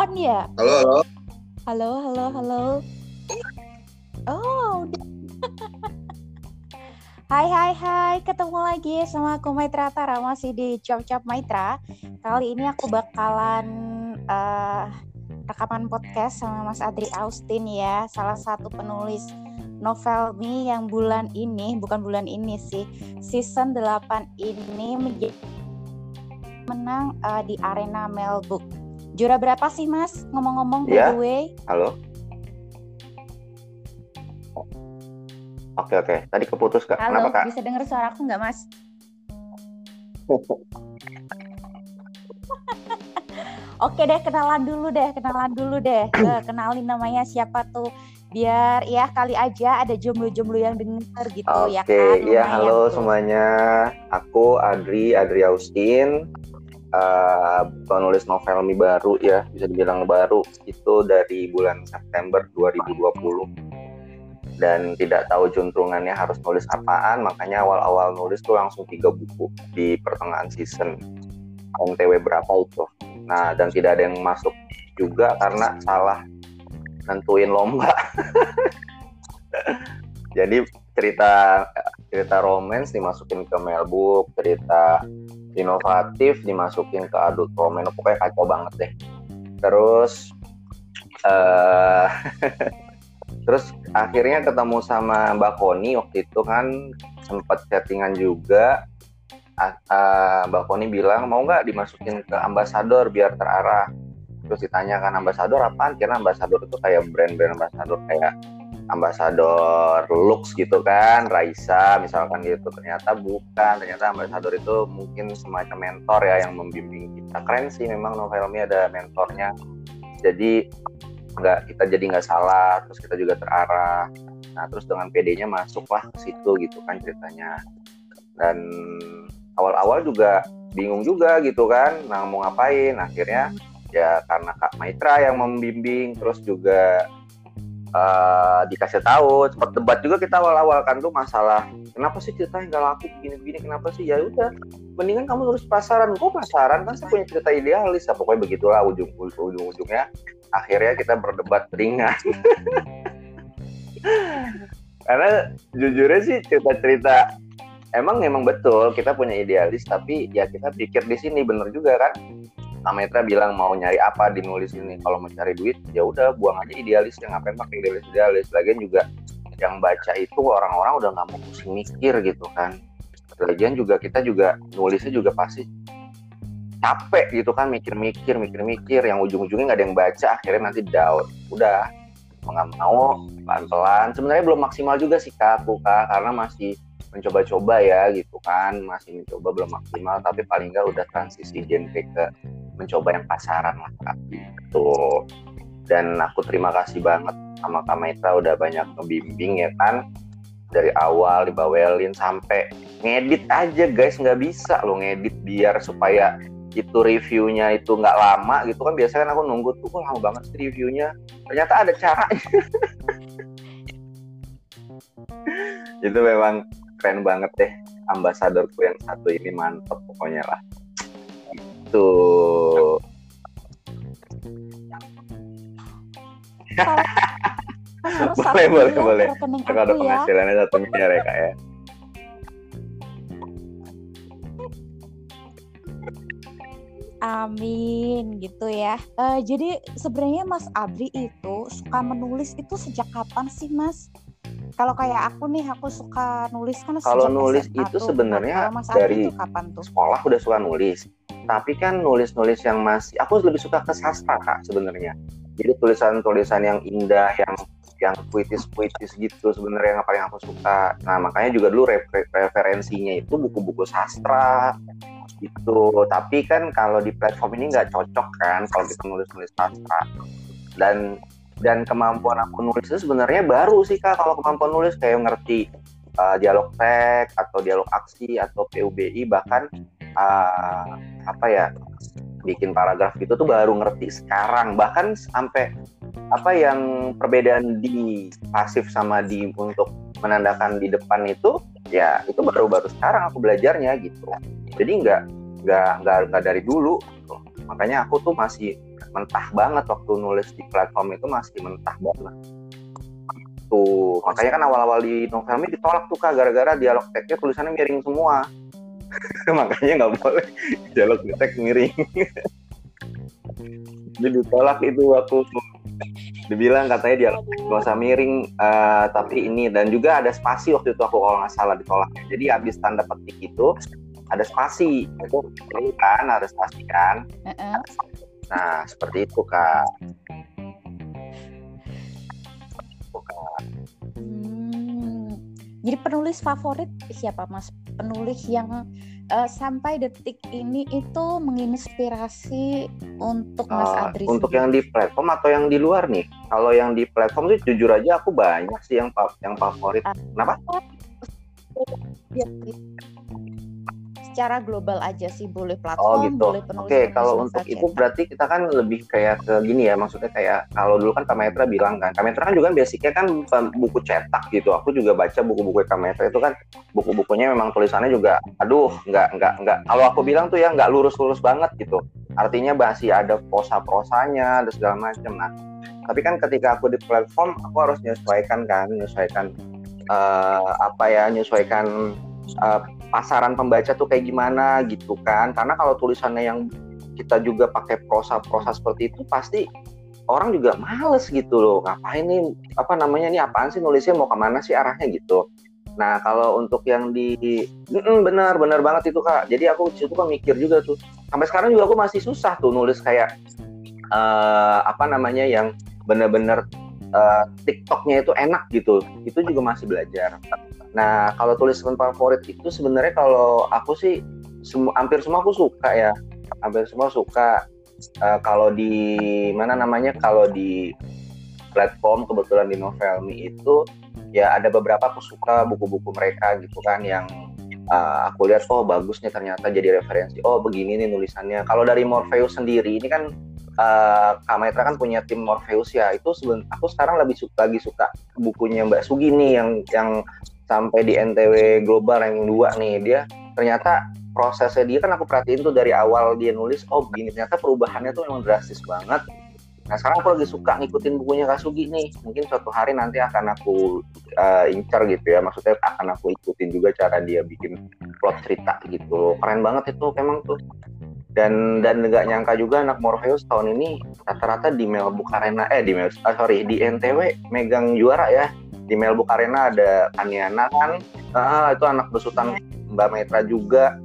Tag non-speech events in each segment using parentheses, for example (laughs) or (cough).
on ya? Halo, halo. Halo, halo, halo. Oh, udah. (laughs) Hai, hai, hai. Ketemu lagi sama aku Maitra Tara masih di Chop Chop Maitra. Kali ini aku bakalan eh, rekaman podcast sama Mas Adri Austin ya, salah satu penulis novel Mi yang bulan ini, bukan bulan ini sih, season 8 ini menjadi menang eh, di arena Melbook. Juara berapa sih Mas? Ngomong-ngomong by Ya. the way. Halo. Oke, oke. Tadi keputus, Kak. Halo, Kenapa, Kak? bisa dengar suaraku nggak Mas? (laughs) Oke deh, kenalan dulu deh, kenalan dulu deh. (clears throat) Eh, kenalin namanya siapa tuh? Biar ya kali aja ada jomblo-jomblo yang denger gitu Oke, ya kan. iya Lumayan halo tuh. semuanya. Aku Adri, Adri Austin. Eh, penulis novel Mi baru ya, bisa dibilang baru. Itu dari bulan September 2020. Dan tidak tahu juntrungannya harus nulis apaan, makanya awal-awal nulis tuh langsung tiga buku di pertengahan season. NTW berapa itu. Nah, dan tidak ada yang masuk juga karena salah nentuin lomba. (laughs) Jadi cerita cerita romance dimasukin ke Melbook, cerita inovatif dimasukin ke adult romance, pokoknya kacau banget deh. Terus eh (laughs) terus akhirnya ketemu sama Mbak Koni waktu itu kan sempat chattingan juga. Mbak Koni bilang mau nggak dimasukin ke ambasador biar terarah. Terus ditanyakan ambasador apaan? Kira ambasador itu kayak brand-brand ambasador kayak ambasador looks gitu kan Raisa misalkan gitu. Ternyata bukan ternyata ambasador itu mungkin semacam mentor ya yang membimbing kita. Keren sih memang novelnya ada mentornya. Jadi nggak kita jadi nggak salah terus kita juga terarah. Nah terus dengan PD-nya masuklah ke situ gitu kan ceritanya. Dan awal-awal juga bingung juga gitu kan nah mau ngapain? Akhirnya ya karena Kak Maitra yang membimbing terus juga eh, dikasih tahu. Sempat debat juga kita awal-awal kan tuh masalah kenapa sih ceritanya nggak laku begini-begini kenapa sih? Ya udah mendingan kamu nulis pasaran. Kok pasaran kan saya punya cerita idealis. Ya pokoknya begitulah ujung ujung ujungnya akhirnya kita berdebat ringan. (laughs) Karena jujurnya sih cerita-cerita emang emang betul kita punya idealis tapi ya kita pikir di sini bener juga kan Kak Metra bilang mau nyari apa di nulis ini. Kalau mau cari duit ya udah buang aja idealis. Yang ngapain pakai idealis idealis? Lagian juga yang baca itu orang-orang udah nggak mau pusing mikir gitu kan. Lagian juga kita juga nulisnya juga pasti capek gitu kan mikir-mikir mikir-mikir. Yang ujung-ujungnya nggak ada yang baca akhirnya nanti down. Udah nggak mau pelan-pelan. Sebenarnya belum maksimal juga sih kak aku kak karena masih mencoba-coba ya gitu kan. Masih mencoba belum maksimal tapi paling nggak udah transisi genre ke mencoba yang pasaran lah gitu. Dan aku terima kasih banget sama Kak Maitra udah banyak ngebimbing ya kan? Dari awal dibawelin sampai ngedit aja guys. Nggak bisa lo ngedit biar supaya itu reviewnya itu nggak lama gitu. Kan biasanya kan aku nunggu tuh kok lama banget sih reviewnya. Ternyata ada caranya. (laughs) Itu memang keren banget deh. Ambasadorku yang satu ini mantep pokoknya lah. Itu Terus Boleh, boleh, boleh. kalau ada ya. penghasilannya satu miliar ya kak ya Amin gitu ya. Eh, jadi sebenarnya Mas Adri itu suka menulis itu sejak kapan sih Mas? Kalau kayak aku nih, aku suka nulis kan Kalau nulis SMA itu sebenarnya Nah, dari itu kapan tuh? sekolah udah suka nulis tapi kan nulis-nulis yang masih aku lebih suka ke sastra kak sebenarnya jadi tulisan-tulisan yang indah yang yang puitis-puitis gitu sebenarnya yang paling aku suka. Nah makanya juga dulu re- referensinya itu buku-buku sastra gitu. Tapi kan kalau di platform ini nggak cocok kan kalau kita nulis-nulis sastra. Dan dan kemampuan aku nulis itu sebenarnya baru sih kak kalau kemampuan nulis. Kayak ngerti uh, dialog teks atau dialog aksi atau PUBI bahkan uh, apa ya bikin paragraf gitu tuh baru ngerti sekarang. Bahkan sampai apa yang perbedaan di pasif sama di untuk menandakan di depan itu ya itu baru-baru sekarang aku belajarnya gitu. Jadi nggak nggak nggak nggak dari dulu. Gitu. makanya aku tuh masih mentah banget waktu nulis di platform itu masih mentah banget. Tuh makanya kan awal-awal di novel ini ditolak tuh kak gara-gara dialog teksnya tulisannya miring semua (laughs) makanya nggak boleh. Dialog teks miring. Jadi ditolak itu aku dibilang katanya dia nggak usah miring uh, tapi ini. Dan juga ada spasi waktu itu aku kalau nggak salah ditolaknya jadi habis tanda petik itu ada spasi. Itu kan ada spasi kan? Uh -uh. nah seperti itu kak jadi penulis favorit siapa mas? Penulis yang uh, sampai detik ini itu menginspirasi untuk Mas uh, Adri. Untuk yang di platform atau yang di luar nih? Kalau yang di platform sih jujur aja aku banyak sih yang yang favorit. Uh, Kenapa? Secara global aja sih boleh platform, oh, gitu. boleh penulis. Oke, okay, kalau untuk itu berarti kita kan lebih kayak ke gini ya, maksudnya kayak kalau dulu kan Kametra bilang kan, Kametra kan juga kan basicnya kan buku cetak gitu. Aku juga baca buku-buku Kametra itu kan buku-bukunya memang tulisannya juga, aduh, nggak nggak nggak. Kalau aku bilang tuh ya nggak lurus-lurus banget gitu. Artinya masih ada prosa-prosanya, ada segala macam. Nah, tapi kan ketika aku di platform, aku harus menyesuaikan kan, menyesuaikan uh, apa ya, menyesuaikan uh, pasaran pembaca tuh kayak gimana gitu kan. Karena kalau tulisannya yang kita juga pakai prosa-prosa seperti itu pasti orang juga males gitu loh. Ngapain nih apa namanya ini apaan sih nulisnya mau ke mana sih arahnya gitu. Nah kalau untuk yang di benar benar banget itu kak. Jadi aku situ kan mikir juga tuh. Sampai sekarang juga aku masih susah tuh nulis kayak uh, apa namanya yang benar-benar uh, TikToknya itu enak gitu itu juga masih belajar Nah, kalau tulisan favorit itu sebenarnya kalau aku sih hampir semua aku suka ya. Hampir semua suka uh, kalau di mana namanya kalau di platform kebetulan di Novelmi itu ya ada beberapa aku suka buku-buku mereka gitu kan yang uh, aku lihat oh bagusnya ternyata jadi referensi. Oh, begini nih nulisannya. Kalau dari Morpheus sendiri ini kan uh, Kak Maitra kan punya tim Morpheus ya. Itu seben aku sekarang lebih suka lagi suka bukunya Mbak Sugi nih yang yang sampai di NTW Global yang dua nih dia ternyata prosesnya dia kan aku perhatiin tuh dari awal dia nulis oh begini ternyata perubahannya tuh memang drastis banget nah sekarang aku lagi suka ngikutin bukunya Kasugi nih. Mungkin suatu hari nanti akan aku uh, incar gitu ya. Maksudnya akan aku ikutin juga cara dia bikin plot cerita gitu. Keren banget itu memang tuh. Dan dan nggak nyangka juga anak Morpheus tahun ini rata-rata di Melbourne Arena eh di Mel, ah, sorry di NTW megang juara ya. Di Melbourne Arena ada Aniana kan uh, itu anak besutan Mbak Metra juga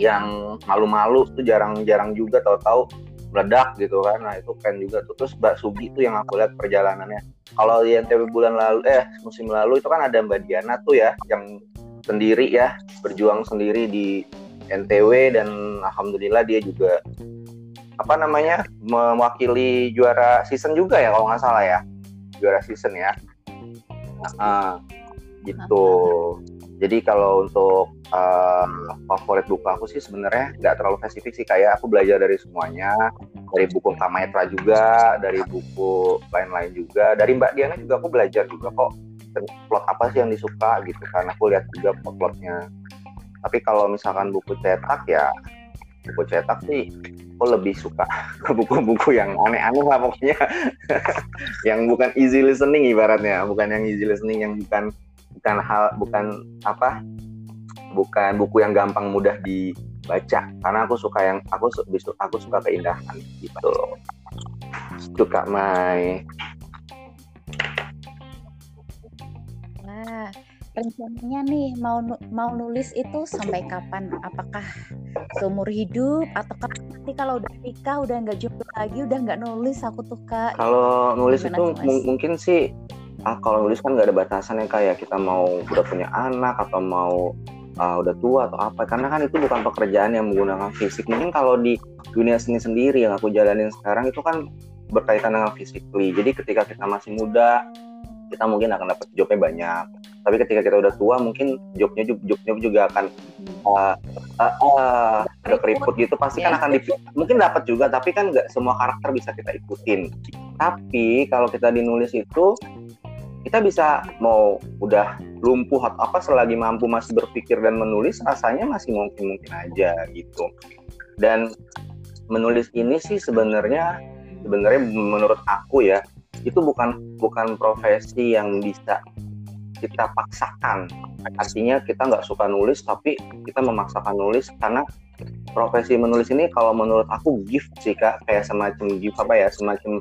yang malu-malu tuh jarang-jarang juga tahu-tahu meledak gitu kan. Nah itu kan juga tuh. Terus Mbak Sugi tuh yang aku lihat perjalanannya. Kalau di NTB bulan lalu eh musim lalu itu kan ada Mbak Diana tuh ya yang sendiri ya berjuang sendiri di NTW dan alhamdulillah dia juga apa namanya mewakili juara season juga ya kalau nggak salah ya. Juara season ya. Uh, gitu jadi kalau untuk uh, favorit buku aku sih sebenarnya nggak terlalu spesifik sih kayak aku belajar dari semuanya. Dari buku Kamaetra juga dari buku lain-lain juga. Dari Mbak Diana juga aku belajar juga kok plot apa sih yang disuka gitu karena aku lihat juga plot-plotnya. Tapi kalau misalkan buku cetak ya buku cetak sih aku lebih suka (laughs) buku-buku yang aneh-aneh lah pokoknya. (laughs) Yang bukan easy listening ibaratnya bukan yang easy listening yang bukan bukan hal bukan apa bukan buku yang gampang mudah dibaca. Karena aku suka yang aku aku suka keindahan gitu suka Mai nah rencananya nih mau mau nulis itu sampai kapan? Apakah seumur hidup? Atau nanti kalau udah nikah udah nggak jomblo lagi udah nggak nulis? Aku tuh kak? Kalau nulis itu mungkin sih ah, kalau nulis kan nggak ada batasan ya kayak kita mau udah punya anak atau mau uh, udah tua atau apa. Karena kan itu bukan pekerjaan yang menggunakan fisik. Mungkin kalau di dunia seni sendiri yang aku jalanin sekarang itu kan berkaitan dengan physically. Jadi ketika kita masih muda kita mungkin akan dapat jobnya banyak. Tapi ketika kita udah tua mungkin jobnya jobnya juga akan uh, uh, uh, ada keriput gitu. Pasti kan akan di, mungkin dapat juga tapi kan nggak semua karakter bisa kita ikutin. Tapi kalau kita dinulis itu kita bisa mau udah lumpuh atau apa selagi mampu masih berpikir dan menulis rasanya masih mungkin mungkin aja gitu. Dan menulis ini sih sebenarnya sebenarnya menurut aku ya itu bukan bukan profesi yang bisa kita paksakan. Artinya kita nggak suka nulis tapi kita memaksakan nulis karena profesi menulis ini kalau menurut aku gift sih kak. Kayak semacam gift apa ya semacam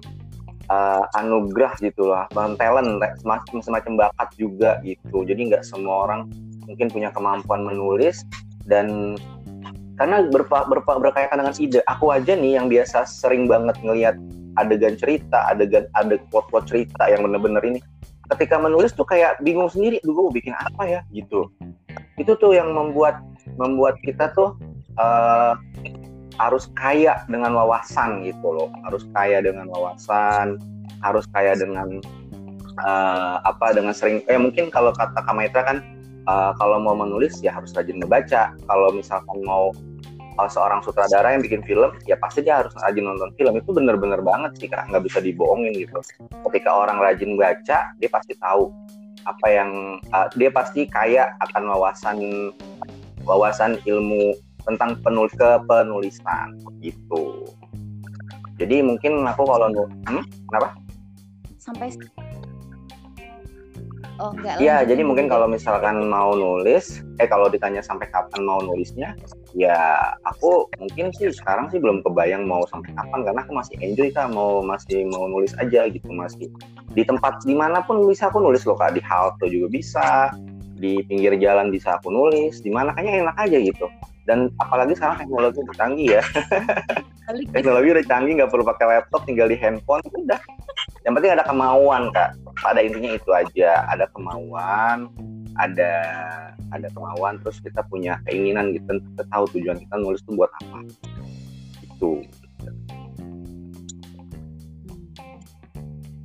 uh, anugerah gitu lah bang talent semacam semacam bakat juga gitu. Jadi nggak semua orang mungkin punya kemampuan menulis dan karena berpa, berpa, berkaitan dengan ide aku aja nih yang biasa sering banget ngelihat adegan cerita adegan ada quote-quote cerita yang bener-bener ini. Ketika menulis tuh kayak bingung sendiri dulu bikin apa ya? Gitu. Itu tuh yang membuat membuat kita tuh uh, harus kaya dengan wawasan gitu loh. Harus kaya dengan wawasan harus kaya dengan uh, apa dengan sering eh mungkin kalau kata Kamaitra kan uh, kalau mau menulis ya harus rajin membaca kalau misalkan mau uh, seorang sutradara yang bikin film ya pasti dia harus rajin nonton film. Itu bener-bener banget sih kak. Nggak bisa dibohongin gitu. Ketika orang rajin baca dia pasti tahu apa yang uh, dia pasti kaya akan wawasan wawasan ilmu tentang penul penulisan gitu jadi mungkin aku kalau hmm, kenapa? Sampai Oh, enggak Iya, jadi mungkin kalau misalkan mau nulis, eh kalau ditanya sampai kapan mau nulisnya, ya aku mungkin sih sekarang sih belum kebayang mau sampai kapan karena aku masih enjoy kak, mau masih mau nulis aja gitu masih. Di tempat di mana pun bisa aku nulis loh kak di halte juga bisa, di pinggir jalan bisa aku nulis, di mana kayaknya enak aja gitu. Dan apalagi sekarang teknologi udah canggih ya. (laughs) teknologi udah canggih, nggak perlu pakai laptop, tinggal di handphone, udah. Yang penting ada kemauan kak pada intinya itu aja ada kemauan ada ada kemauan terus kita punya keinginan gitu kita tahu tujuan kita nulis itu buat apa itu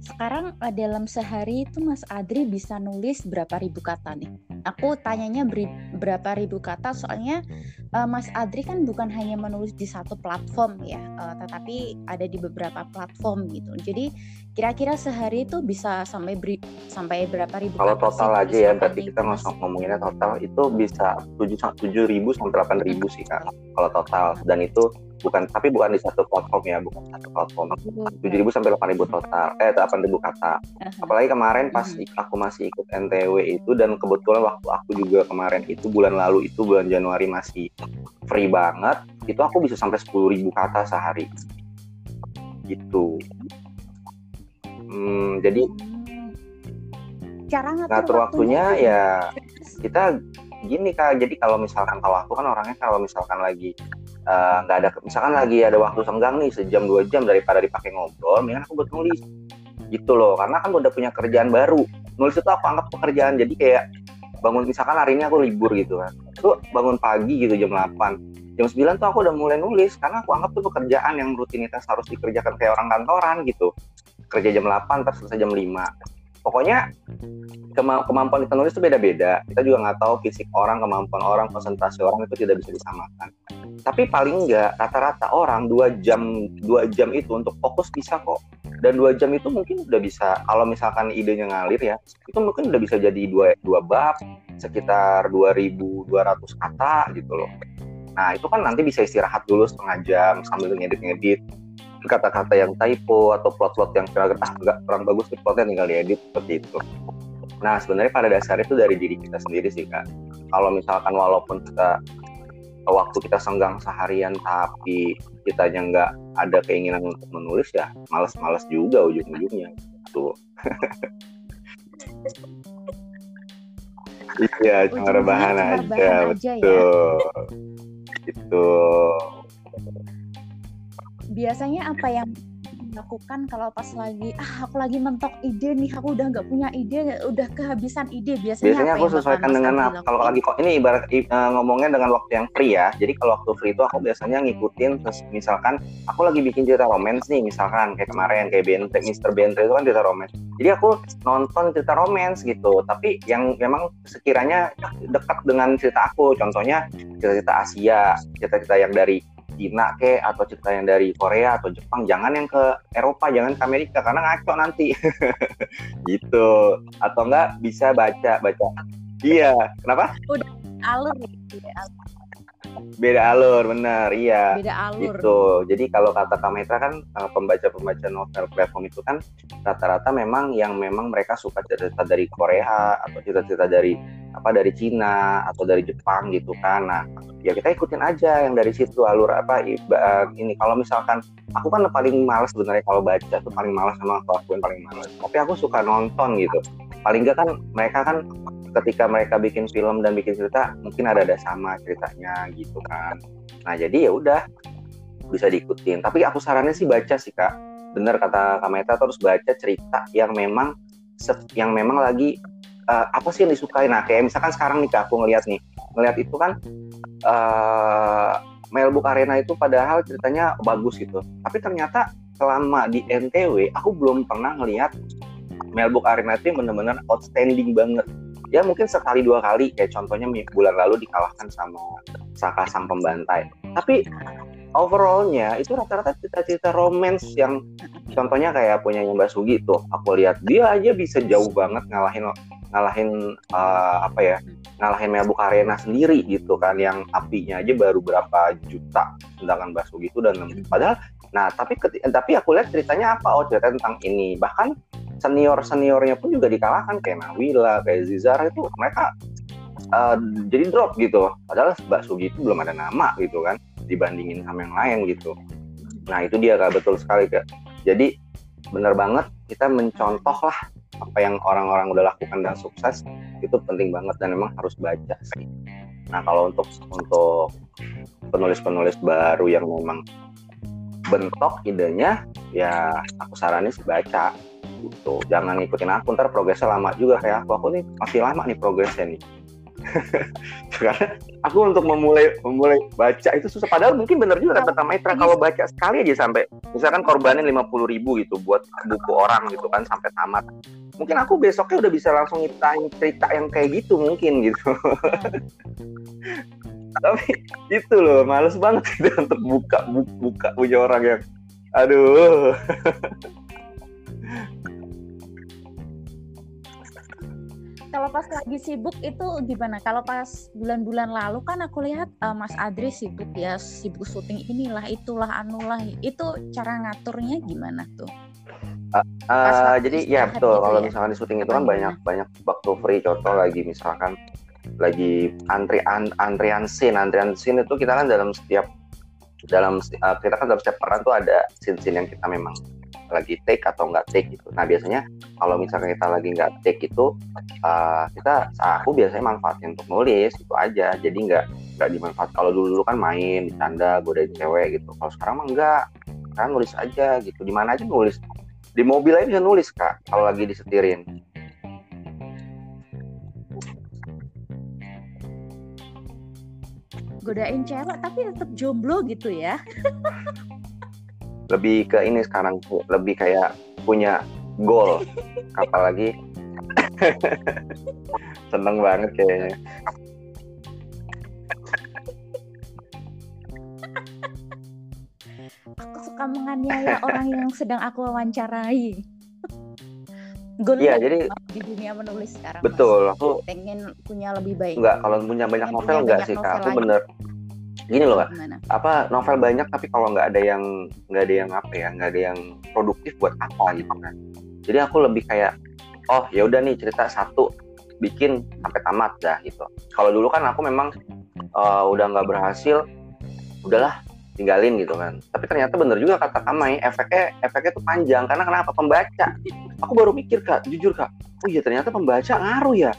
sekarang eh, dalam sehari itu Mas Adri bisa nulis berapa ribu kata nih? Aku tanyanya beri, berapa ribu kata soalnya uh, Mas Adri kan bukan hanya menulis di satu platform ya, uh, tetapi ada di beberapa platform gitu. Jadi kira-kira sehari itu bisa sampai beri, sampai berapa ribu Kalau total aja ya, berarti kita masuk ngomonginnya total. Itu bisa tujuh ribu sampai delapan ribu sih kak. Kalau total. Dan itu bukan tapi bukan di satu platform ya bukan satu platform. Tujuh ribu sampai delapan ribu total. Eh delapan ribu kata. Apalagi kemarin pas aku masih ikut NTW itu dan kebetulan waktu aku juga kemarin itu bulan lalu itu bulan Januari masih free banget itu aku bisa sampai sepuluh ribu kata sehari. Gitu. Hmm, jadi cara ngatur, ngatur waktunya, waktunya ya kita gini kak. Jadi kalau misalkan kalau aku kan orangnya kalau misalkan lagi Eh, nggak uh, ada misalkan lagi ada waktu senggang nih sejam dua jam daripada dipakai ngobrol mendingan aku buat nulis. Gitu loh karena kan udah punya kerjaan baru. Nulis itu aku anggap pekerjaan jadi kayak bangun misalkan hari ini aku libur gitu kan tuh bangun pagi gitu jam 8 jam 9 tuh aku udah mulai nulis karena aku anggap tuh pekerjaan yang rutinitas harus dikerjakan kayak orang kantoran gitu kerja jam 8 terus selesai jam 5 pokoknya kema kemampuan kita nulis itu beda-beda. Kita juga nggak tahu fisik orang, kemampuan orang, konsentrasi orang itu tidak bisa disamakan. Tapi paling nggak rata-rata orang dua jam dua jam itu untuk fokus bisa kok. Dan dua jam itu mungkin udah bisa kalau misalkan idenya ngalir ya, itu mungkin udah bisa jadi dua dua bab sekitar 2.200 kata gitu loh. Nah itu kan nanti bisa istirahat dulu setengah jam sambil ngedit-ngedit kata-kata yang typo atau plot-plot yang kira ah nggak kurang bagus plotnya tinggal diedit seperti itu. Nah sebenarnya pada dasarnya itu dari diri kita sendiri sih kak. Kalau misalkan walaupun kita waktu kita senggang seharian tapi kita nggak ada keinginan untuk menulis ya males-males juga ujung-ujungnya tuh. (laughs) iya cuma rebahan aja, aja ya? betul. Ya? Itu biasanya apa yang dilakukan kalau pas lagi ah aku lagi mentok ide nih aku udah nggak punya ide udah kehabisan ide biasanya biasanya apa aku sesuaikan dengan apa kalau lagi kok ini ibarat uh, ngomongnya dengan waktu yang free ya. Jadi kalau waktu free itu aku biasanya ngikutin terus misalkan aku lagi bikin cerita romance nih misalkan kayak kemarin kayak Bentre Mister Bentre itu kan cerita romance. Jadi aku nonton cerita romance gitu tapi yang memang sekiranya dekat dengan cerita aku. Contohnya cerita-cerita Asia cerita-cerita yang dari Cina ke atau cerita yang dari Korea atau Jepang jangan yang ke Eropa jangan ke Amerika karena ngaco nanti. (laughs) Gitu. Atau enggak bisa baca baca. Iya kenapa? Udah alur. Ya beda alur bener iya. Beda alur. Gitu. Jadi kalau kata Kametra kan eh, pembaca-pembaca novel platform itu kan rata-rata memang yang memang mereka suka cerita dari Korea atau cerita-cerita dari apa dari Cina atau dari Jepang gitu kan. Nah ya kita ikutin aja yang dari situ alur apa iba, ini. Kalau misalkan aku kan paling males sebenarnya kalau baca tuh paling males sama aku yang paling males. Tapi aku suka nonton gitu. Paling enggak kan mereka kan ketika mereka bikin film dan bikin cerita mungkin ada ada sama ceritanya gitu kan. Nah jadi ya udah bisa diikutin. Tapi aku sarannya sih baca sih kak. Bener kata Kak Meta terus baca cerita yang memang yang memang lagi uh, apa sih yang disukai? Nah kayak misalkan sekarang nih aku ngeliat nih ngeliat itu kan uh, Melbook Arena itu padahal ceritanya bagus gitu. Tapi ternyata selama di NTW aku belum pernah ngeliat Melbook Arena itu bener-bener outstanding banget. Ya mungkin sekali dua kali. Kayak contohnya bulan lalu dikalahkan sama Saka sang pembantai. Tapi overallnya itu rata-rata cita-cita romance yang contohnya kayak punya Mbak Sugi tuh aku lihat dia aja bisa jauh banget ngalahin ngalahin uh, apa ya ngalahin Melbourne Arena sendiri gitu kan yang apinya aja baru berapa juta sedangkan Mbak Sugi itu dan padahal nah tapi tapi aku lihat ceritanya apa oh cerita tentang ini. Bahkan senior seniornya pun juga dikalahkan kayak Nawila kayak Zizara itu mereka uh, jadi drop gitu. Padahal Mbak Sugi itu belum ada nama gitu kan dibandingin sama yang lain gitu. Nah itu dia kak. Betul sekali kak. Jadi bener banget kita mencontoh lah apa yang orang-orang udah lakukan dan sukses itu penting banget dan memang harus baca sih. Nah kalau untuk untuk penulis-penulis baru yang memang bentok idenya ya aku saranin sih baca gitu. Jangan ngikutin aku ntar progresnya lama juga kayak aku. Aku nih masih lama nih progresnya nih karena aku untuk memulai memulai baca itu susah. Padahal mungkin bener juga kata Maitra kalau baca sekali aja sampai misalkan korbanin lima puluh ribu gitu buat buku orang gitu kan sampai tamat. Mungkin aku besoknya udah bisa langsung nyiptain cerita yang kayak gitu mungkin gitu. (laughs) Tapi itu loh males banget (laughs) gitu untuk buka buka, buka punya orang yang aduh kalau pas lagi sibuk itu gimana? Kalau pas bulan-bulan lalu kan aku lihat uh, Mas Adri sibuk ya, sibuk syuting inilah, itulah, anulah. Itu cara ngaturnya gimana tuh? Uh, uh, jadi ya betul. Kalau ya? misalkan di syuting itu kan banyak banyak waktu free. Contoh lagi misalkan lagi antri an, antrian scene, antrian scene itu kita kan dalam setiap dalam uh, kita kan dalam setiap peran tuh ada scene-scene yang kita memang lagi take atau nggak take gitu. Nah biasanya kalau misalnya kita lagi nggak take itu uh, kita aku biasanya manfaatin untuk nulis itu aja. Jadi nggak nggak dimanfaat. Kalau dulu dulu kan main, bercanda, godain cewek gitu. Kalau sekarang mah enggak, kan nulis aja gitu. Di mana aja nulis. Di mobil aja bisa nulis kak. Kalau lagi disetirin. godain cewek tapi tetap jomblo gitu ya (laughs) lebih ke ini sekarang lebih kayak punya goal (laughs) apalagi (laughs) seneng banget kayaknya aku suka menganiaya (laughs) orang yang sedang aku wawancarai iya, jadi di dunia menulis sekarang. Betul, mas. aku pengen punya lebih baik. Enggak, kalau punya banyak novel enggak sih, Kak. Aku bener gini loh kak. Apa novel banyak tapi kalau nggak ada yang nggak ada yang apa ya nggak ada yang produktif buat apa gitu kan jadi aku lebih kayak oh ya udah nih cerita satu bikin sampai tamat dah gitu. Kalau dulu kan aku memang uh, udah nggak berhasil udahlah tinggalin gitu kan. Tapi ternyata bener juga kata Kamai efeknya efeknya tuh panjang karena kenapa? Pembaca. Aku baru mikir kak jujur kak oh iya ternyata pembaca ngaruh ya.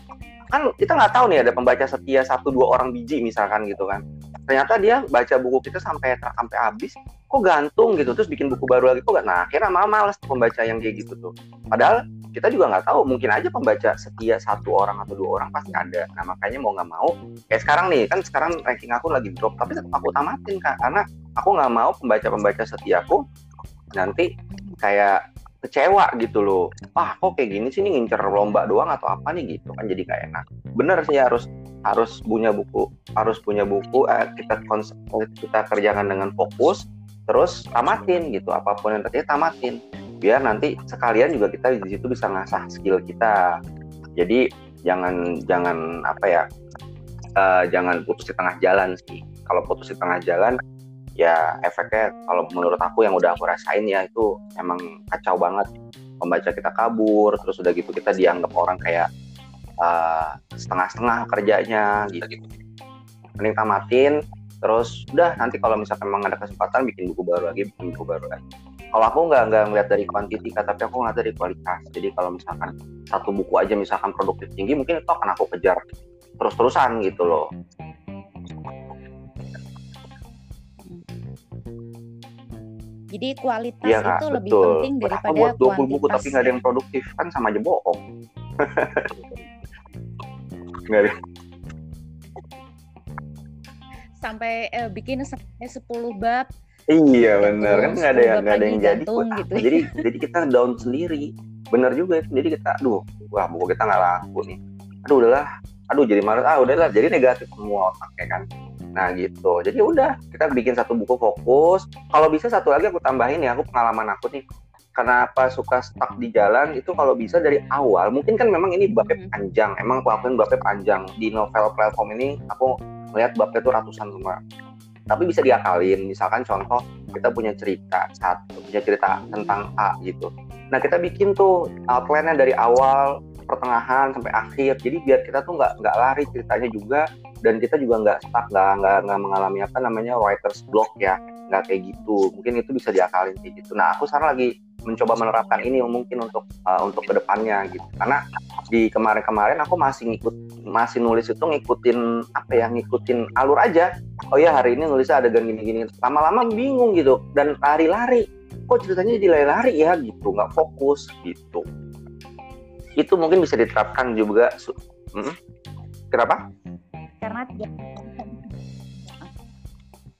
Kan kita nggak tahu nih ada pembaca setia satu dua orang biji misalkan gitu kan ternyata dia baca buku kita sampai sampai habis kok gantung gitu terus bikin buku baru lagi kok gak nah akhirnya malah males pembaca yang kayak gitu tuh. Padahal kita juga nggak tahu mungkin aja pembaca setia satu orang atau dua orang pasti ada. Nah makanya mau nggak mau kayak sekarang nih kan sekarang ranking aku lagi drop tapi tetap aku tamatin kak. Karena aku nggak mau pembaca pembaca setiaku nanti kayak kecewa gitu loh. Wah kok kayak gini sih ini ngincer lomba doang atau apa nih gitu kan jadi kayak enak. Bener sih harus harus punya buku harus punya buku eh, kita kons kita kerjakan dengan fokus terus tamatin gitu apa pun yang terjadi tamatin. Biar nanti sekalian juga kita di situ bisa ngasah skill kita. Jadi jangan jangan apa ya uh, jangan putus di tengah jalan sih. Kalau putus di tengah jalan ya efeknya kalau menurut aku yang udah aku rasain ya itu emang kacau banget. Pembaca kita kabur terus udah gitu kita dianggap orang kayak uh, setengah-setengah kerjanya gitu. Gitu. Mending tamatin terus udah nanti kalau misalkan memang ada kesempatan bikin buku baru lagi bikin buku baru lagi. Kalau aku nggak nggak ngeliat dari kuantitas tapi aku ngeliat dari kualitas. Jadi kalau misalkan satu buku aja misalkan produktif tinggi mungkin itu akan aku kejar terus-terusan gitu loh jadi kualitas ya, itu betul. lebih penting daripada buat 20 buku tapi nggak ada yang produktif kan sama aja bohong. (laughs) Nggak ada sampai eh, bikin sampai 10 bab. Iya benar kan nggak ada yang nggak ada yang jadi. gitu. jadi (laughs) jadi kita down sendiri. Bener juga itu jadi kita aduh wah buku kita nggak laku nih. Aduh udahlah. Aduh jadi malas ah udahlah. Jadi negatif semua otaknya kan nah gitu. Jadi udah kita bikin satu buku fokus. Kalau bisa satu lagi aku tambahin ya aku pengalaman aku nih. Kenapa suka stuck di jalan itu kalau bisa dari awal. Mungkin kan memang ini babnya hmm. panjang. Emang aku akuin babnya panjang. Di novel platform ini aku melihat babnya itu ratusan semua. Tapi bisa diakalin. Misalkan contoh kita punya cerita satu punya cerita tentang A gitu. Nah kita bikin tuh outline-nya dari awal pertengahan sampai akhir. Jadi biar kita tuh nggak nggak lari ceritanya juga dan kita juga nggak stuck nggak nggak nggak mengalami apa namanya writer's block ya. Nggak kayak gitu. Mungkin itu bisa diakalin kayak gitu. Nah aku sekarang lagi mencoba menerapkan ini mungkin untuk uh, untuk ke depannya gitu. Karena di kemarin-kemarin aku masih ngikut masih nulis itu ngikutin apa ya ngikutin alur aja. Oh ya hari ini nulisnya ada gini-gini. Lama-lama bingung gitu. Dan lari-lari. Kok ceritanya jadi lari-lari ya gitu. Nggak fokus gitu itu mungkin bisa diterapkan juga hmm? kenapa? Karena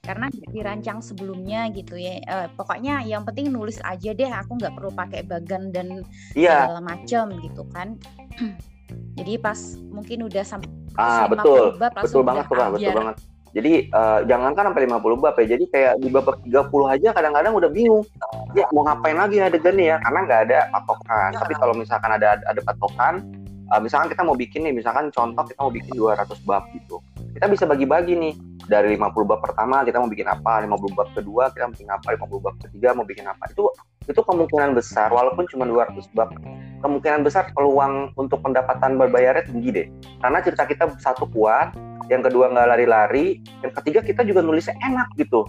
karena dirancang sebelumnya gitu ya. E, pokoknya yang penting nulis aja deh aku nggak perlu pakai bagan dan yeah. segala macam gitu kan. (clears throat) Jadi pas mungkin udah sampai ah betul. bab, betul banget tuh betul banget jadi uh, jangankan sampai 50 bab ya. Jadi kayak di bab 30 aja kadang-kadang udah bingung. Ya mau ngapain lagi adegannya ya? Karena nggak ada patokan. Tapi kalau misalkan ada ada patokan uh, misalkan kita mau bikin nih misalkan contoh kita mau bikin 200 bab gitu. Kita bisa bagi-bagi nih. Dari 50 bab pertama kita mau bikin apa 50 bab kedua kita mau bikin apa 50 bab ketiga mau bikin apa. Itu itu kemungkinan besar walaupun cuma 200 bab. Kemungkinan besar peluang untuk pendapatan berbayarnya tinggi deh. Karena cerita kita satu kuat yang kedua nggak lari-lari yang ketiga kita juga nulisnya enak gitu.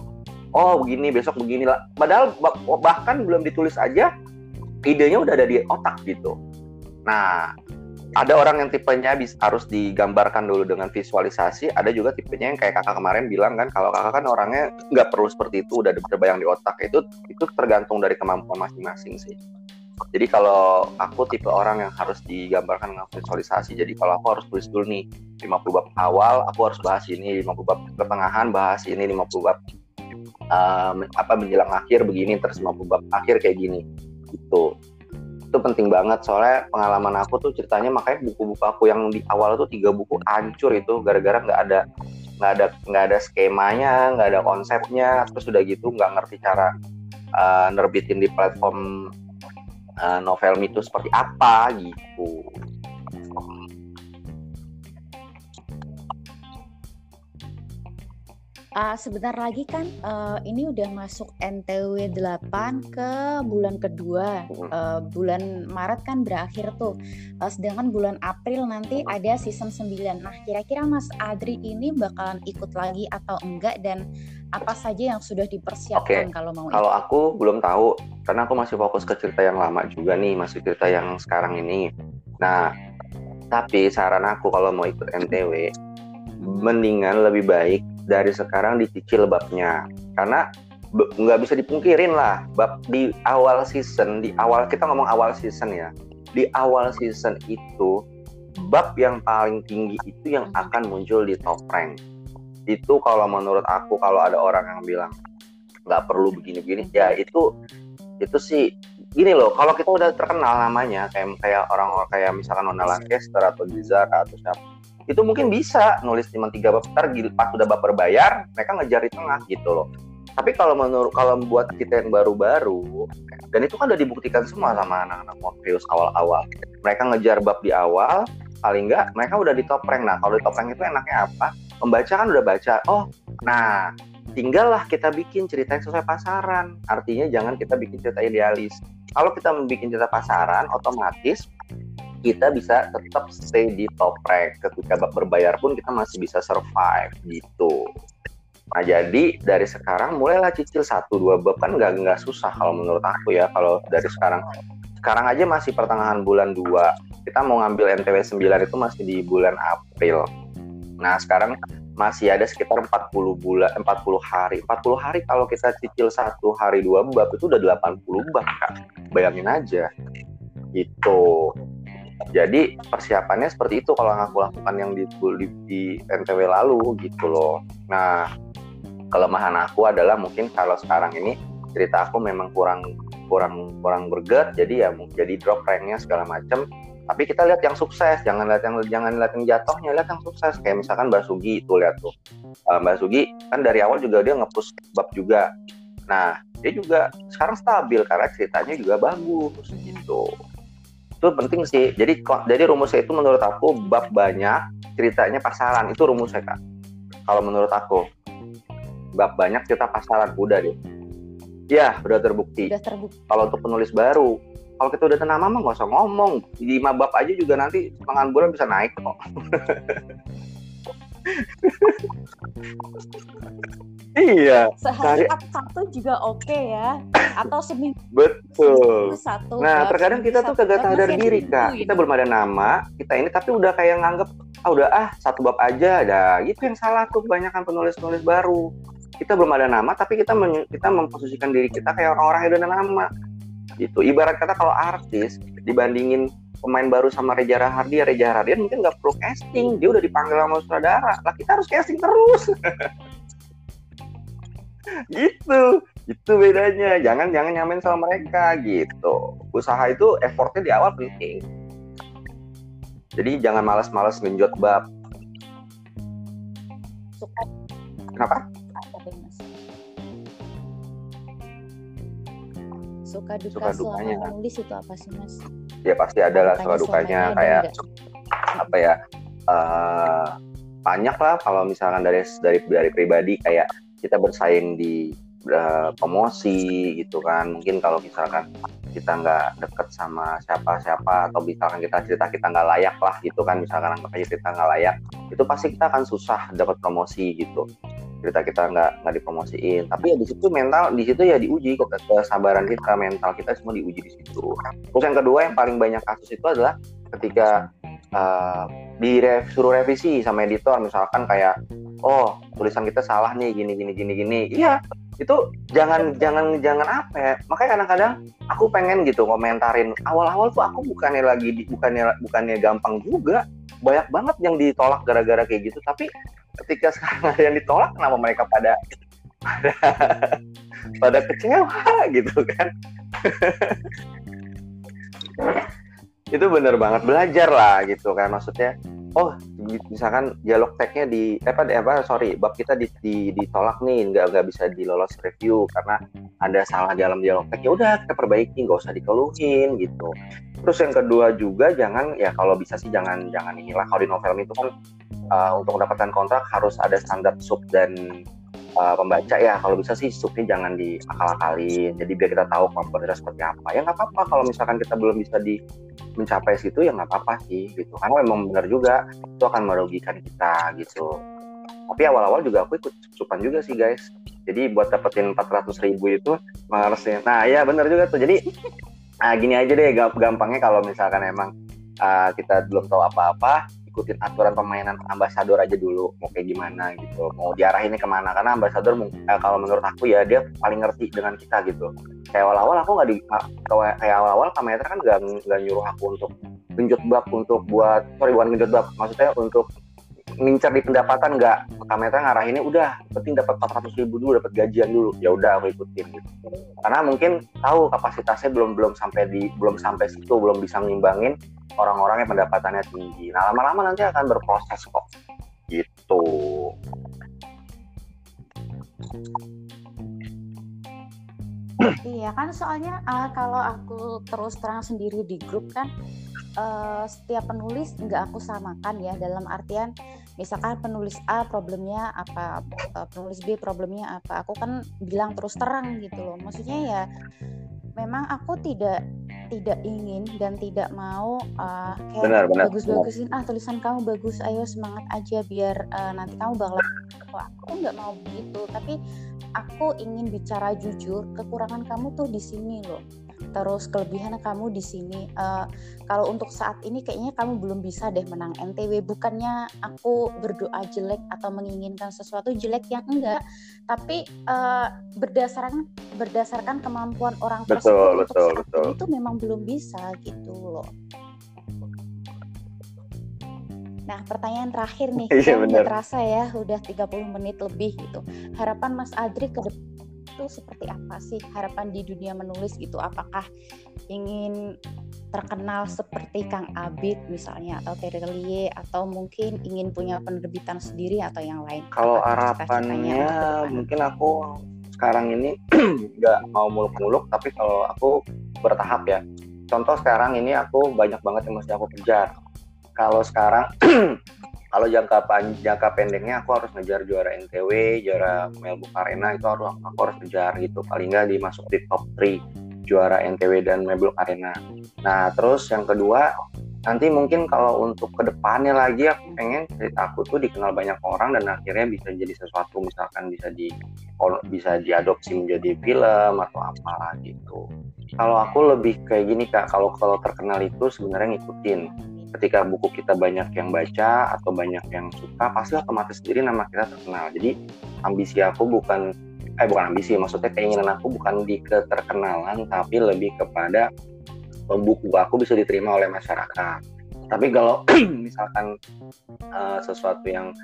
Oh begini besok begini lah. Padahal bahkan belum ditulis aja idenya udah ada di otak gitu. Nah ada orang yang tipenya harus digambarkan dulu dengan visualisasi, ada juga tipenya yang kayak kakak kemarin bilang kan, kalau kakak kan orangnya nggak perlu seperti itu, udah terbayang di otak, itu itu tergantung dari kemampuan masing-masing sih. Jadi kalau aku tipe orang yang harus digambarkan dengan visualisasi, jadi kalau aku harus tulis dulu nih 50 bab awal, aku harus bahas ini, 50 bab pertengahan bahas ini, 50 bab um, apa menjelang akhir begini, terus 50 bab akhir kayak gini, gitu. Itu penting banget soalnya pengalaman aku tuh ceritanya makanya buku-buku aku yang di awal tuh tiga buku hancur itu gara-gara nggak ada nggak ada nggak ada skemanya nggak ada konsepnya terus udah gitu nggak ngerti cara uh, nerbitin di platform uh, novel itu seperti apa gitu uh, sebentar lagi kan uh, ini udah masuk NTW 8 ke bulan kedua. Uh, bulan Maret kan berakhir tuh. Uh, sedangkan bulan April nanti ada season 9. Nah, kira-kira Mas Adri ini bakalan ikut lagi atau enggak dan apa saja yang sudah dipersiapkan okay. kalau mau Kalau aku belum tahu karena aku masih fokus ke cerita yang lama juga nih, masih cerita yang sekarang ini. Nah, tapi saran aku kalau mau ikut NTW hmm. mendingan lebih baik dari sekarang dicicil babnya. Karena nggak bisa dipungkirin lah bab di awal season di awal kita ngomong awal season ya. Di awal season itu bab yang paling tinggi itu yang akan muncul di top rank. Itu kalau menurut aku kalau ada orang yang bilang nggak perlu begini-begini ya itu itu sih gini loh kalau kita udah terkenal namanya kayak kayak orang-orang kayak misalkan Nona Lancaster atau Gizara atau siapa itu mungkin bisa nulis cuma tiga bab ntar pas udah bab berbayar mereka ngejar di tengah gitu loh tapi kalau menurut kalau buat kita yang baru-baru dan itu kan udah dibuktikan semua sama anak-anak Morpheus awal-awal mereka ngejar bab di awal paling enggak mereka udah di top rank. Nah, kalau di top rank itu enaknya apa? Membaca kan udah baca. Oh, nah tinggallah kita bikin cerita yang sesuai pasaran. Artinya jangan kita bikin cerita idealis. Kalau kita membuat cerita pasaran, otomatis kita bisa tetap stay di top rank. Ketika berbayar pun kita masih bisa survive gitu. Nah jadi dari sekarang mulailah cicil satu dua bab. Kan nggak nggak susah kalau menurut aku ya kalau dari sekarang. Sekarang aja masih pertengahan bulan 2 kita mau ngambil NTW 9 itu masih di bulan April. Nah sekarang masih ada sekitar 40 bulan 40 hari. 40 hari kalau kita cicil satu hari dua bab itu udah 80 bab kak. Bayangin aja. Gitu jadi persiapannya seperti itu kalau aku lakukan yang di, di, di NTW lalu gitu loh. Nah kelemahan aku adalah mungkin kalau sekarang ini cerita aku memang kurang kurang kurang berget jadi ya jadi drop ranknya segala macam tapi kita lihat yang sukses jangan lihat yang jangan lihat yang jatuhnya lihat yang sukses. Kayak misalkan Mbak Sugi itu lihat tuh. Uh, Mbak Sugi kan dari awal juga dia ngepush bab juga. Nah dia juga sekarang stabil karena ceritanya juga bagus gitu itu penting sih. Jadi jadi rumusnya itu menurut aku bab banyak ceritanya pasaran. Itu rumusnya kak. Kalau menurut aku. Bab banyak cerita pasaran. Udah deh. Ya udah terbukti, udah terbukti. kalau untuk penulis baru kalau kita udah tenang mama nggak usah ngomong. Lima bab aja juga nanti setengah bulan bisa naik kok (laughs) iya. Sehari satu juga oke okay ya. Atau seminggu betul. Satu nah terkadang kita tuh kagak sadar diri kak. Kita belum ada nama kita ini tapi udah kayak nganggep ah udah ah satu bab aja ada. Itu yang salah tuh kebanyakan penulis-penulis baru. Kita belum ada nama tapi kita kita memposisikan diri kita kayak orang-orang yang udah ada nama. Gitu. Ibarat kata kalau artis dibandingin pemain baru sama Reza Rahardian Reza Rahardian mungkin nggak perlu casting dia udah dipanggil sama sutradara. Lah kita harus casting terus. (laughs) Gitu itu bedanya. Jangan jangan nyamen sama mereka gitu. Usaha itu effortnya di awal penting. Jadi jangan malas-malas genjot bab. Kenapa suka duka suka dukanya. selama menulis itu apa sih mas? Ya pasti ada lah suka dukanya kayak apa ya uh, banyak lah kalau misalkan dari dari dari pribadi kayak kita bersaing di uh, promosi gitu kan mungkin kalau misalkan kita nggak deket sama siapa-siapa atau misalkan kita cerita kita nggak layak lah gitu kan misalkan anggap aja cerita nggak layak itu pasti kita akan susah dapat promosi gitu cerita kita nggak nggak dipromosiin. Tapi ya di situ mental di situ ya diuji kesabaran kita mental kita semua diuji di situ. Terus yang kedua yang paling banyak kasus itu adalah ketika uh, suruh revisi sama editor. Misalkan kayak oh tulisan kita salah nih gini gini gini gini. Iya itu jangan jangan jangan apa ya. Makanya kadang-kadang aku pengen gitu komentarin. Awal-awal tuh aku bukannya lagi bukannya bukannya gampang juga. Banyak banget yang ditolak gara-gara kayak gitu. Tapi ketika sekarang ada yang ditolak kenapa mereka pada pada pada kecewa gitu kan? (laughs) Itu bener banget belajar lah gitu kan maksudnya oh misalkan dialog tagnya di eh, apa apa sorry bab kita di, di, ditolak nih nggak nggak bisa dilolos review karena ada salah dalam dialog tag ya udah kita perbaiki nggak usah dikeluhin gitu. Terus yang kedua juga jangan ya kalau bisa sih jangan jangan inilah kalau di novel itu kan uh, untuk mendapatkan kontrak harus ada standar sub dan uh, pembaca ya. Kalau bisa sih subnya jangan diakal-akalin. Jadi biar kita tahu kemampuan seperti apa. Ya nggak apa-apa. Kalau misalkan kita belum bisa di mencapai situ ya nggak apa-apa sih gitu. Karena memang benar juga itu akan merugikan kita gitu. Tapi awal-awal juga aku ikut supan juga sih guys. Jadi buat dapetin 400 ribu itu harusnya nah ya benar juga tuh. Jadi nah gini aja deh gampangnya kalau misalkan emang uh, kita belum tahu apa-apa ikutin aturan pemainan ambasador aja dulu mau kayak gimana gitu mau diarahinnya ke mana. Karena ambasador eh, kalau menurut aku ya dia paling ngerti dengan kita gitu. Kayak awal-awal aku nggak di kayak awal-awal kamera kan nggak nggak nyuruh aku untuk genjot bab untuk buat sorry bukan genjot bab maksudnya untuk ngincar di pendapatan nggak kamera ngarahinnya udah penting dapat 400 ribu dulu dapat gajian dulu ya udah aku ikutin gitu. Karena mungkin tahu kapasitasnya belum belum sampai di belum sampai situ belum bisa ngimbangin orang-orang yang pendapatannya tinggi. Nah lama-lama nanti akan berproses kok. Gitu. Iya kan soalnya uh, kalau aku terus terang sendiri di grup kan uh, setiap penulis nggak aku samakan ya dalam artian misalkan penulis A problemnya apa uh, penulis B problemnya apa aku kan bilang terus terang gitu loh. Maksudnya ya memang aku tidak tidak ingin dan tidak mau uh, kayak bagus-bagusin ah tulisan kamu bagus ayo semangat aja biar uh, nanti kamu bakal aku nggak mau begitu tapi aku ingin bicara jujur kekurangan kamu tuh di sini loh terus kelebihan kamu di sini uh, kalau untuk saat ini kayaknya kamu belum bisa deh menang NTW bukannya aku berdoa jelek atau menginginkan sesuatu jelek yang enggak tapi uh, berdasarkan berdasarkan kemampuan orang betul, tersebut betul, untuk saat betul. ini tuh memang belum bisa gitu loh Nah, pertanyaan terakhir nih, (laughs) iya, udah terasa ya, udah 30 menit lebih gitu. Harapan Mas Adri ke depan itu seperti apa sih harapan di dunia menulis gitu? Apakah ingin terkenal seperti Kang Abid misalnya atau Terelie atau mungkin ingin punya penerbitan sendiri atau yang lain? Kalau harapannya mungkin aku sekarang ini (clears throat) nggak mau muluk-muluk tapi kalau aku bertahap ya. Contoh sekarang ini aku banyak banget yang mesti aku kejar. Kalau sekarang (clears throat) kalau jangka pan jangka pendeknya aku harus ngejar juara NTW, juara Melbourne Arena itu harus aku harus ngejar gitu. Paling nggak dimasuk di top 3 juara NTW dan Melbourne Arena. Nah, terus yang kedua nanti mungkin kalau untuk ke depannya lagi aku pengen cerita aku tuh dikenal banyak orang dan akhirnya bisa jadi sesuatu misalkan bisa di bisa diadopsi menjadi film atau apalah gitu. Kalau aku lebih kayak gini kak, kalau kalau terkenal itu sebenarnya ngikutin ketika buku kita banyak yang baca atau banyak yang suka pasti otomatis sendiri nama kita terkenal. Jadi ambisi aku bukan eh bukan ambisi maksudnya keinginan aku bukan di keterkenalan tapi lebih kepada buku aku bisa diterima oleh masyarakat. Tapi kalau (clears throat) misalkan uh, sesuatu yang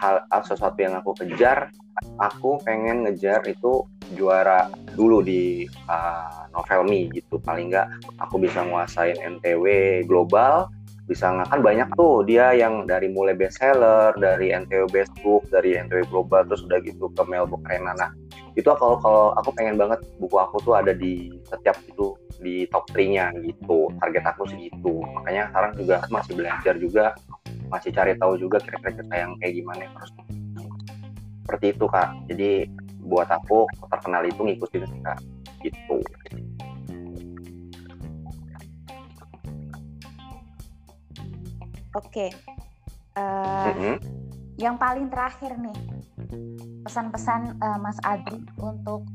hal sesuatu yang aku kejar aku pengen ngejar itu juara dulu di uh, novel me gitu. Paling nggak aku bisa nguasain NTW global bisa nggak kan banyak tuh. Dia yang dari mulai bestseller dari NTW Best Book dari NTW Global terus udah gitu ke Melbourne Arena nah itu kalau kalau aku pengen banget buku aku tuh ada di setiap itu di top 3-nya gitu. Target aku segitu makanya sekarang juga masih belajar juga masih cari tahu juga kira-kira cerita yang kayak gimana terus seperti itu kak. Jadi buat aku terkenal itu ngikutin sih kak. Gitu Oke. Uh, mm -hmm. Yang paling terakhir nih, pesan-pesan uh, Mas Adi untuk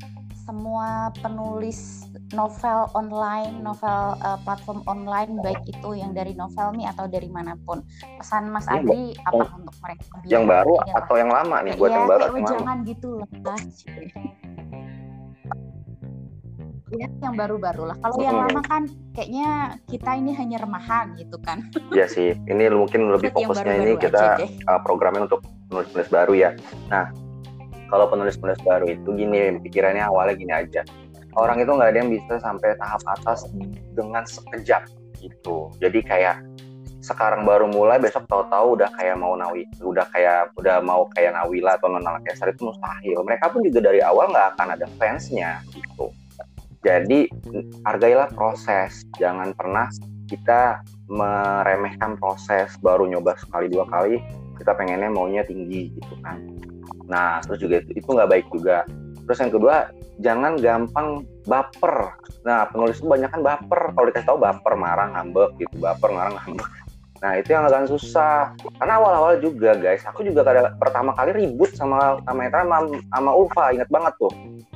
semua penulis novel online, novel uh, platform online, baik itu yang dari Novelmi atau dari mana pun. Pesan Mas Adi apa untuk mereka? Yang baru atau yang lama nih? Buat ya, yang baru Jangan gitu loh ya yang baru-baru lah. Kalau yang lama kan kayaknya kita ini hanya remahan gitu kan. Iya sih, ini mungkin lebih fokusnya baru -baru ini kita uh, programnya untuk penulis-penulis baru ya. Nah, kalau penulis-penulis baru itu gini, pikirannya awalnya gini aja. Orang itu nggak ada yang bisa sampai tahap atas dengan sekejap gitu. Jadi kayak sekarang baru mulai besok tahu-tahu udah kayak mau nawi udah kayak udah mau kayak Nawila atau Nona Kesar itu mustahil mereka pun juga dari awal nggak akan ada fansnya gitu jadi hargailah proses, jangan pernah kita meremehkan proses baru nyoba sekali dua kali kita pengennya maunya tinggi gitu kan. Nah terus juga itu itu nggak baik juga. Terus yang kedua jangan gampang baper. Nah penulis itu banyak kan baper. Kalau dikasih tahu baper marah ngambek gitu, baper marah ngambek. Nah itu yang agak susah. Karena awal-awal juga guys, aku juga kada pertama kali ribut sama sama sama, sama Ulfa, inget banget tuh.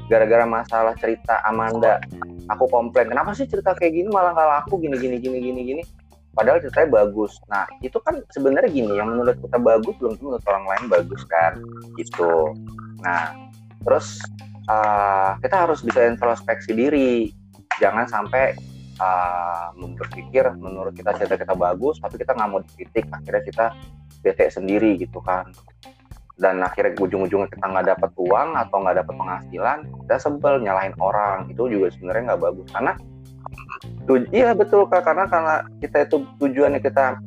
Gara-gara masalah cerita Amanda aku komplain kenapa sih cerita kayak gini? Malah nggak laku gini gini gini gini gini. Padahal ceritanya bagus. Nah itu kan sebenarnya gini yang menurut kita bagus belum tentu menurut orang lain bagus kan gitu. Nah terus uh, kita harus bisa introspeksi diri. Jangan sampai uh, berpikir menurut kita cerita kita bagus tapi kita nggak mau dikritik. Akhirnya kita bete sendiri gitu kan. Dan akhirnya ujung-ujungnya kita nggak dapat uang atau nggak dapat penghasilan kita sebel nyalahin orang. Itu juga sebenarnya nggak bagus. Karena iya betul kak. Karena karena kita itu tujuannya kita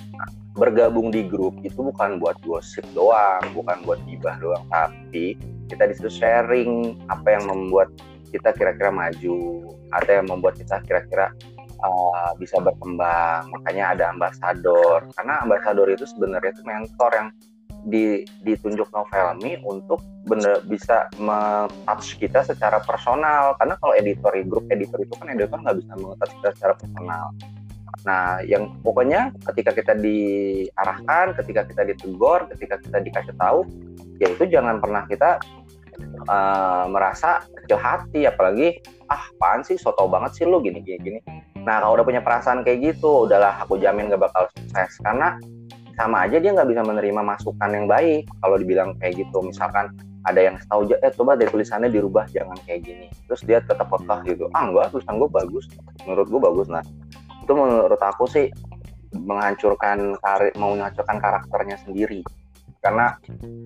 bergabung di grup itu bukan buat gosip doang bukan buat gibah doang. Tapi kita di situ sharing apa yang membuat kita kira-kira maju ada yang membuat kita kira-kira uh, bisa berkembang. Makanya ada ambasador. Karena ambasador itu sebenarnya itu mentor yang di, ditunjuk Novelmi untuk bener bisa touch kita secara personal. Karena kalau editor grup editor itu kan editor nggak bisa touch kita secara personal. Nah yang pokoknya ketika kita diarahkan ketika kita ditegur ketika kita dikasih tahu ya itu jangan pernah kita uh, merasa kecil hati. Apalagi ah apaan sih? Soto banget sih lu gini gini gini nah kalau udah punya perasaan kayak gitu udahlah aku jamin gak bakal sukses. Karena sama aja dia nggak bisa menerima masukan yang baik. Kalau dibilang kayak gitu misalkan ada yang tahu eh coba deh tulisannya dirubah jangan kayak gini. Terus dia tetap pekah gitu. Ah enggak tulisan gue bagus. Menurut gue bagus nah. Itu menurut aku sih menghancurkan karir mau menghancurkan karakternya sendiri karena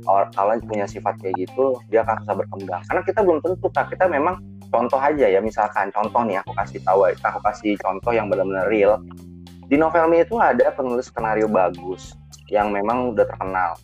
kalau punya sifat kayak gitu dia akan susah berkembang. Karena kita belum tentu kak. Kita memang contoh aja ya misalkan contoh nih aku kasih tahu aku kasih contoh yang benar-benar real. Di novelnya itu ada penulis skenario bagus yang memang udah terkenal.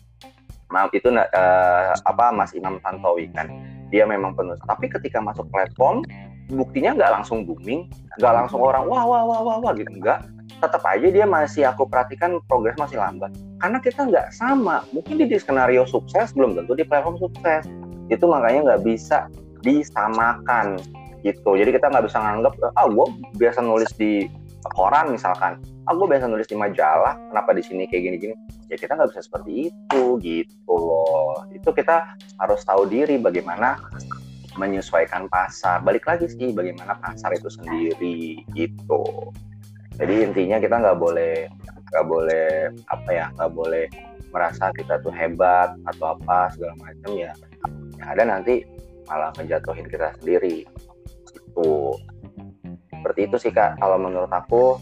Nah, itu uh, apa Mas Imam Tantowi kan? Dia memang penulis. Tapi ketika masuk platform buktinya nggak langsung booming nggak langsung orang wah wah wah wah wah gitu. Nggak tetap aja dia masih aku perhatikan progres masih lambat. Karena kita nggak sama. Mungkin di, skenario sukses belum tentu di platform sukses. Itu makanya nggak bisa disamakan gitu. Jadi kita nggak bisa nganggap ah gue biasa nulis di koran misalkan. Ah gue biasa nulis di majalah kenapa di sini kayak gini-gini? Ya kita nggak bisa seperti itu gitu loh. Itu kita harus tahu diri bagaimana menyesuaikan pasar. Balik lagi sih bagaimana pasar itu sendiri gitu jadi intinya kita nggak boleh nggak boleh apa ya nggak boleh merasa kita tuh hebat atau apa segala macam ya. Yang ada nanti malah ngejatuhin kita sendiri. Itu seperti itu sih kak. Kalau menurut aku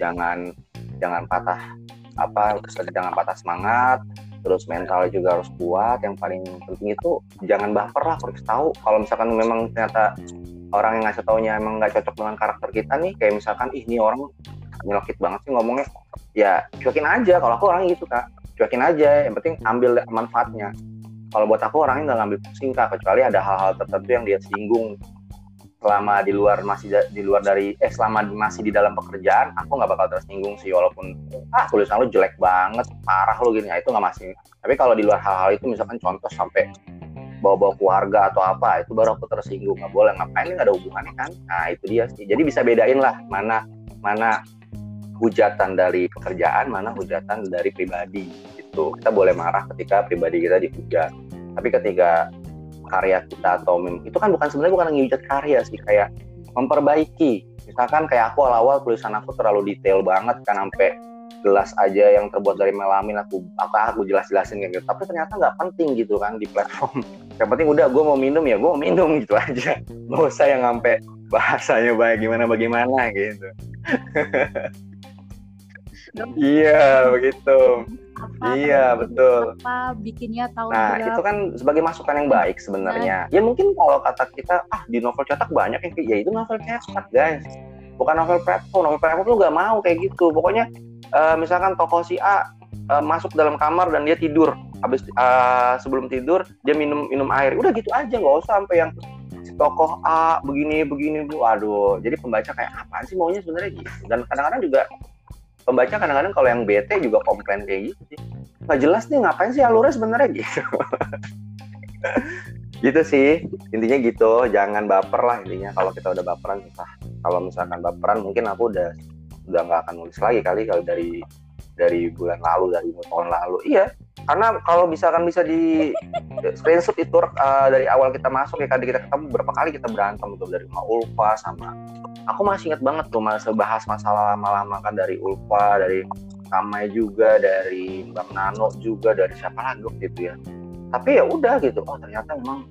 jangan jangan patah apa jangan patah semangat terus mental juga harus kuat. Yang paling penting itu jangan baper lah harus tahu. Kalau misalkan memang ternyata orang yang ngasih taunya emang nggak cocok dengan karakter kita nih kayak misalkan ih ini orang nyelokit banget sih ngomongnya. Ya cuekin aja. Kalau aku orang gitu kak. Cuekin aja. Yang penting ambil manfaatnya. Kalau buat aku orangnya nggak ngambil pusing kak. Kecuali ada hal-hal tertentu yang dia singgung selama di luar masih di luar dari eh selama masih di dalam pekerjaan aku nggak bakal tersinggung sih. Walaupun ah tulisan lu jelek banget parah lu gini. Ya itu nggak masih tapi kalau di luar hal-hal itu misalkan contoh sampai bawa-bawa keluarga atau apa itu baru aku tersinggung. Nggak boleh ngapain nggak ada hubungannya kan? Nah itu dia sih. Jadi bisa bedain lah mana mana hujatan dari pekerjaan mana hujatan dari pribadi itu kita boleh marah ketika pribadi kita dihujat. Tapi ketika karya kita atau mem itu kan bukan sebenarnya bukan ngehujat karya sih kayak memperbaiki. Misalkan kayak aku awal-awal tulisan aku terlalu detail banget kan sampai gelas aja yang terbuat dari melamin aku aku, aku jelas-jelasin kayak gitu. Tapi ternyata nggak penting gitu kan di platform. (laughs) Yang penting udah gue mau minum ya gue mau minum gitu aja. (laughs) Nggak usah yang sampai bahasanya baik gimana bagaimana gitu (laughs) iya begitu. apa, iya betul. apa bikinnya tahun nah berapa. itu kan sebagai masukan yang baik sebenarnya. Nah. ya mungkin kalau kata kita ah di novel cetak banyak yang ya itu novel cetak guys bukan novel platform novel platform tuh gak mau kayak gitu. Pokoknya uh, misalkan tokoh si A uh, masuk dalam kamar dan dia tidur. Habis uh, sebelum tidur dia minum minum air. Udah gitu aja nggak usah sampai yang si tokoh A begini begini bu aduh jadi pembaca kayak apa sih maunya sebenarnya gitu. Dan kadang-kadang juga pembaca kadang-kadang kalau yang bete juga komplain kayak gitu sih. Nggak jelas nih ngapain sih alurnya sebenarnya gitu (laughs) gitu sih intinya gitu. Jangan baper lah intinya. Kalau kita udah baperan susah. Kalau misalkan baperan mungkin aku udah udah nggak akan nulis lagi kali kalau dari dari bulan lalu dari tahun lalu. Iya karena kalau misalkan bisa di screenshot itu uh, dari awal kita masuk ya tadi kita ketemu berapa kali kita berantem tuh dari Ma Ulfa sama aku masih ingat banget tuh masa bahas masalah lama-lama kan dari Ulfa dari Kamai juga dari Bang Nano juga dari siapa lagi gitu ya tapi ya udah gitu. Oh ternyata memang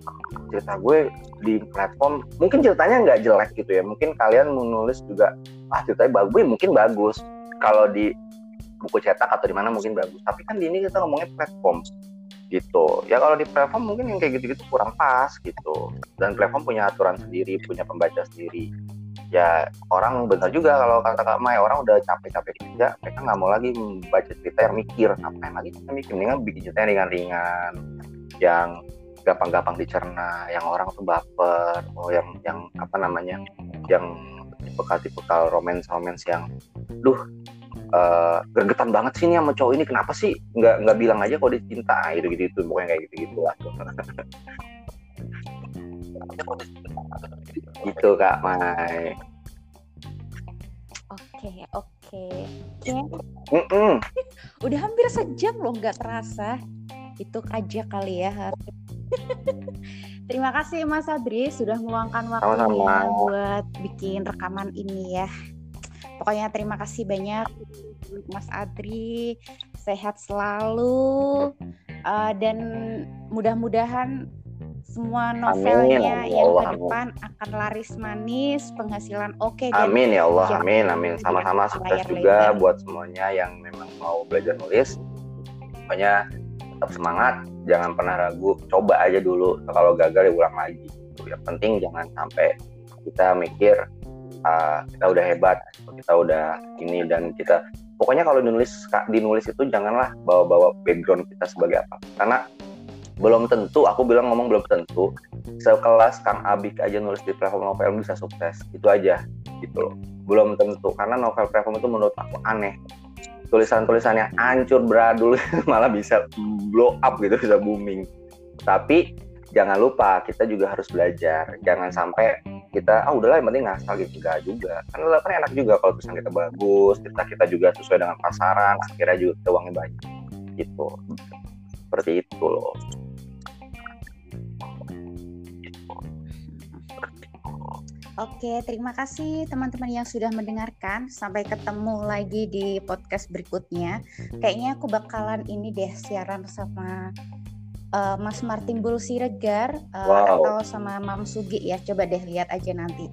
cerita gue di platform mungkin ceritanya nggak jelek gitu ya. Mungkin kalian menulis juga ah ceritanya bagus. Mungkin bagus. Kalau di buku cetak atau di mana mungkin bagus. Tapi kan di ini kita ngomongnya platform gitu. Ya kalau di platform mungkin yang kayak gitu-gitu kurang pas gitu. Dan platform punya aturan sendiri punya pembaca sendiri ya orang benar juga kalau kata Kak Mai orang udah capek-capek kerja mereka nggak mau lagi membaca cerita yang mikir. Ngapain lagi kita mikir mendingan bikin cerita yang ringan-ringan yang gampang-gampang dicerna yang orang tuh baper oh yang yang apa namanya yang tipikal-tipikal romance-romance yang duh uh, gergetan banget sih ini sama cowok ini kenapa sih nggak nggak bilang aja kalau dia cinta gitu gitu itu pokoknya kayak gitu gitu lah (laughs) gitu kak Mai. Oke oke. Oke udah hampir sejam loh nggak terasa. Itu aja kali ya. Terima kasih Mas Adri sudah meluangkan waktunya Sama-sama. buat bikin rekaman ini ya. Pokoknya terima kasih banyak Mas Adri, sehat selalu. Uh, dan mudah-mudahan semua novelnya amin, ya yang ke depan akan laris manis, penghasilan oke. Okay, amin ya Allah, amin, amin. Sama-sama sukses juga buat semuanya yang memang mau belajar nulis. Pokoknya tetap semangat jangan pernah ragu. Coba aja dulu kalau gagal ya ulang lagi. Yang penting jangan sampai kita mikir uh, kita udah hebat kita udah ini dan kita. Pokoknya kalau dinulis dinulis itu janganlah bawa-bawa background kita sebagai apa. Karena belum tentu aku bilang ngomong belum tentu. Sekelas Kang Abik aja nulis di platform novel bisa sukses. Itu aja gitu loh. Belum tentu karena novel platform itu menurut aku aneh. Tulisan-tulisan yang hancur beradul (laughs) malah bisa blow up gitu bisa booming. Tapi jangan lupa kita juga harus belajar. Jangan sampai kita ah udahlah yang penting ngasal gitu. Enggak juga. Kan kan enak juga kalau tulisan kita bagus kita kita juga sesuai dengan pasaran akhirnya juga uangnya banyak gitu. Seperti itu loh Oke, terima kasih teman-teman yang sudah mendengarkan. Sampai ketemu lagi di podcast berikutnya. Kayaknya aku bakalan ini deh siaran sama uh, Mas Martin Bul Siregar uh, wow. atau sama Mam Sugi ya. Coba deh lihat aja nanti.